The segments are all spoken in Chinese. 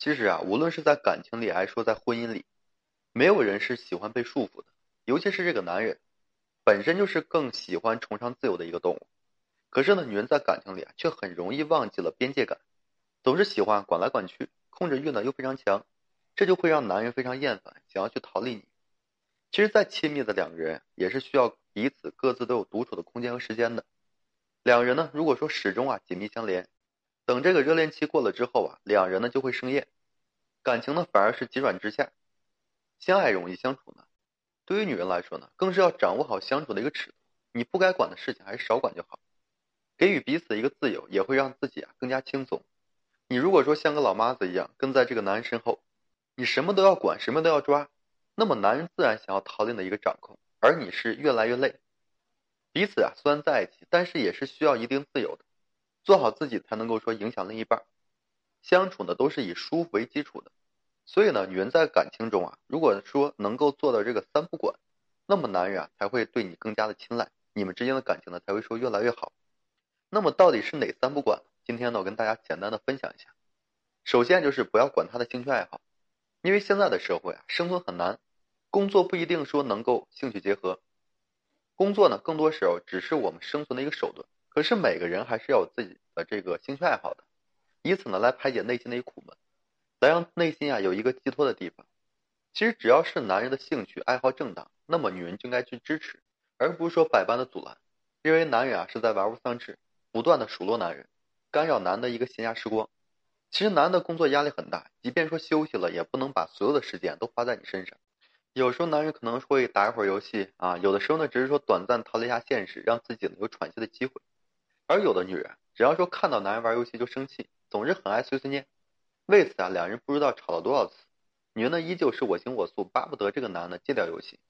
其实啊，无论是在感情里，还是说在婚姻里，没有人是喜欢被束缚的。尤其是这个男人，本身就是更喜欢崇尚自由的一个动物。可是呢，女人在感情里啊，却很容易忘记了边界感，总是喜欢管来管去，控制欲呢又非常强，这就会让男人非常厌烦，想要去逃离你。其实再亲密的两个人，也是需要彼此各自都有独处的空间和时间的。两人呢，如果说始终啊紧密相连。等这个热恋期过了之后啊，两人呢就会生厌，感情呢反而是急转直下。相爱容易相处呢，对于女人来说呢，更是要掌握好相处的一个尺度。你不该管的事情还是少管就好，给予彼此一个自由，也会让自己啊更加轻松。你如果说像个老妈子一样跟在这个男人身后，你什么都要管，什么都要抓，那么男人自然想要逃离的一个掌控，而你是越来越累。彼此啊虽然在一起，但是也是需要一定自由的。做好自己才能够说影响另一半，相处呢都是以舒服为基础的，所以呢，女人在感情中啊，如果说能够做到这个三不管，那么男人啊才会对你更加的青睐，你们之间的感情呢才会说越来越好。那么到底是哪三不管？今天呢，我跟大家简单的分享一下。首先就是不要管他的兴趣爱好，因为现在的社会啊，生存很难，工作不一定说能够兴趣结合，工作呢更多时候只是我们生存的一个手段。可是每个人还是要有自己的这个兴趣爱好的，以此呢来排解内心的一苦闷，来让内心啊有一个寄托的地方。其实只要是男人的兴趣爱好正当，那么女人就应该去支持，而不是说百般的阻拦，认为男人啊是在玩物丧志，不断的数落男人，干扰男的一个闲暇时光。其实男的工作压力很大，即便说休息了，也不能把所有的时间都花在你身上。有时候男人可能会打一会儿游戏啊，有的时候呢只是说短暂逃离一下现实，让自己能有喘息的机会。而有的女人，只要说看到男人玩游戏就生气，总是很爱碎碎念，为此啊，两人不知道吵了多少次。女人呢，依旧是我行我素，巴不得这个男的戒掉游戏。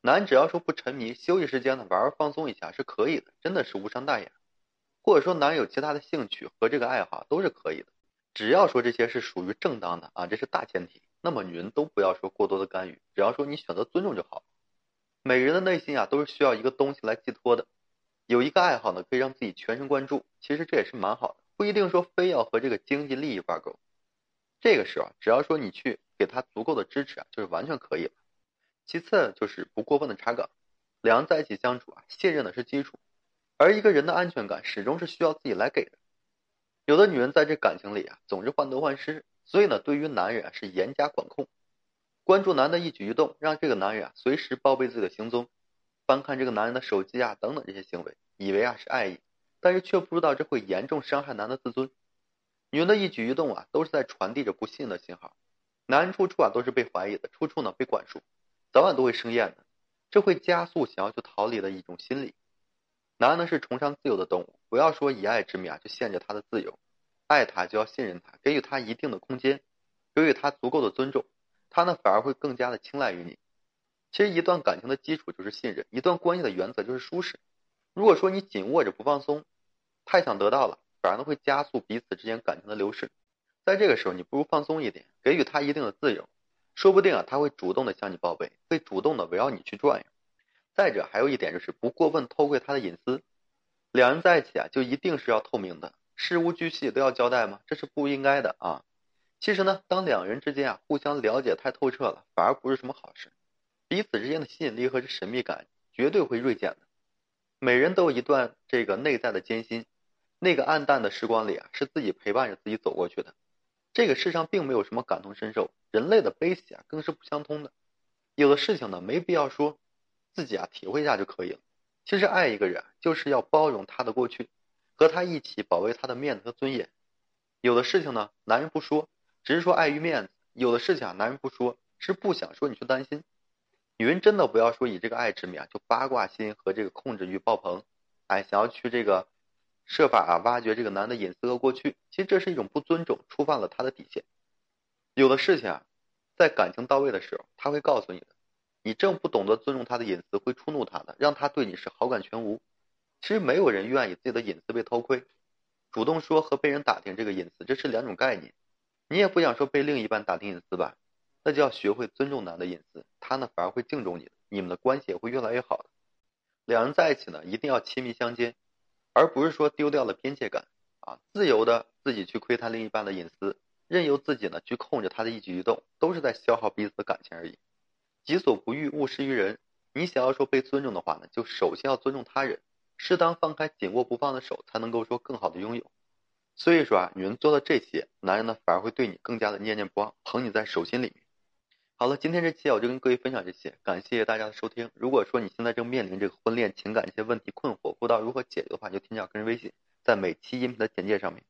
男只要说不沉迷，休息时间呢玩玩放松一下是可以的，真的是无伤大雅。或者说男人有其他的兴趣和这个爱好都是可以的，只要说这些是属于正当的啊，这是大前提。那么女人都不要说过多的干预，只要说你选择尊重就好。每个人的内心啊，都是需要一个东西来寄托的。有一个爱好呢，可以让自己全神贯注，其实这也是蛮好的，不一定说非要和这个经济利益挂钩。这个时候，只要说你去给他足够的支持啊，就是完全可以了。其次就是不过分的插岗，两人在一起相处啊，信任的是基础，而一个人的安全感始终是需要自己来给的。有的女人在这感情里啊，总是患得患失，所以呢，对于男人啊是严加管控，关注男的一举一动，让这个男人啊随时报备自己的行踪。翻看这个男人的手机啊，等等这些行为，以为啊是爱意，但是却不知道这会严重伤害男的自尊。女人的一举一动啊，都是在传递着不信任的信号。男人处处啊都是被怀疑的，处处呢被管束，早晚都会生厌的。这会加速想要去逃离的一种心理。男人呢是崇尚自由的动物，不要说以爱之名啊去限制他的自由，爱他就要信任他，给予他一定的空间，给予他足够的尊重，他呢反而会更加的青睐于你。其实，一段感情的基础就是信任，一段关系的原则就是舒适。如果说你紧握着不放松，太想得到了，反而呢会加速彼此之间感情的流逝。在这个时候，你不如放松一点，给予他一定的自由，说不定啊他会主动的向你报备，会主动的围绕你去转悠。再者，还有一点就是不过分偷窥他的隐私。两人在一起啊，就一定是要透明的，事无巨细都要交代吗？这是不应该的啊。其实呢，当两人之间啊互相了解太透彻了，反而不是什么好事。彼此之间的吸引力和这神秘感绝对会锐减的。每人都有一段这个内在的艰辛，那个暗淡的时光里啊，是自己陪伴着自己走过去的。这个世上并没有什么感同身受，人类的悲喜啊更是不相通的。有的事情呢，没必要说自己啊体会一下就可以了。其实爱一个人就是要包容他的过去，和他一起保卫他的面子和尊严。有的事情呢，男人不说，只是说碍于面子；有的事情啊，男人不说，是不想说你去担心。女人真的不要说以这个爱之名啊，就八卦心和这个控制欲爆棚，哎，想要去这个设法啊挖掘这个男的隐私和过去，其实这是一种不尊重，触犯了他的底线。有的事情啊，在感情到位的时候，他会告诉你的。你正不懂得尊重他的隐私，会触怒他的，让他对你是好感全无。其实没有人愿意自己的隐私被偷窥，主动说和被人打听这个隐私，这是两种概念。你也不想说被另一半打听隐私吧？那就要学会尊重男的隐私，他呢反而会敬重你的，你们的关系也会越来越好的。两人在一起呢，一定要亲密相间，而不是说丢掉了边界感啊，自由的自己去窥探另一半的隐私，任由自己呢去控制他的一举一动，都是在消耗彼此的感情而已。己所不欲，勿施于人。你想要说被尊重的话呢，就首先要尊重他人，适当放开紧握不放的手，才能够说更好的拥有。所以说啊，女人做到这些，男人呢反而会对你更加的念念不忘，捧你在手心里面。好了，今天这期我就跟各位分享这些，感谢大家的收听。如果说你现在正面临这个婚恋情感一些问题困惑，不知道如何解决的话，就添加个人微信，在每期音频的简介上面。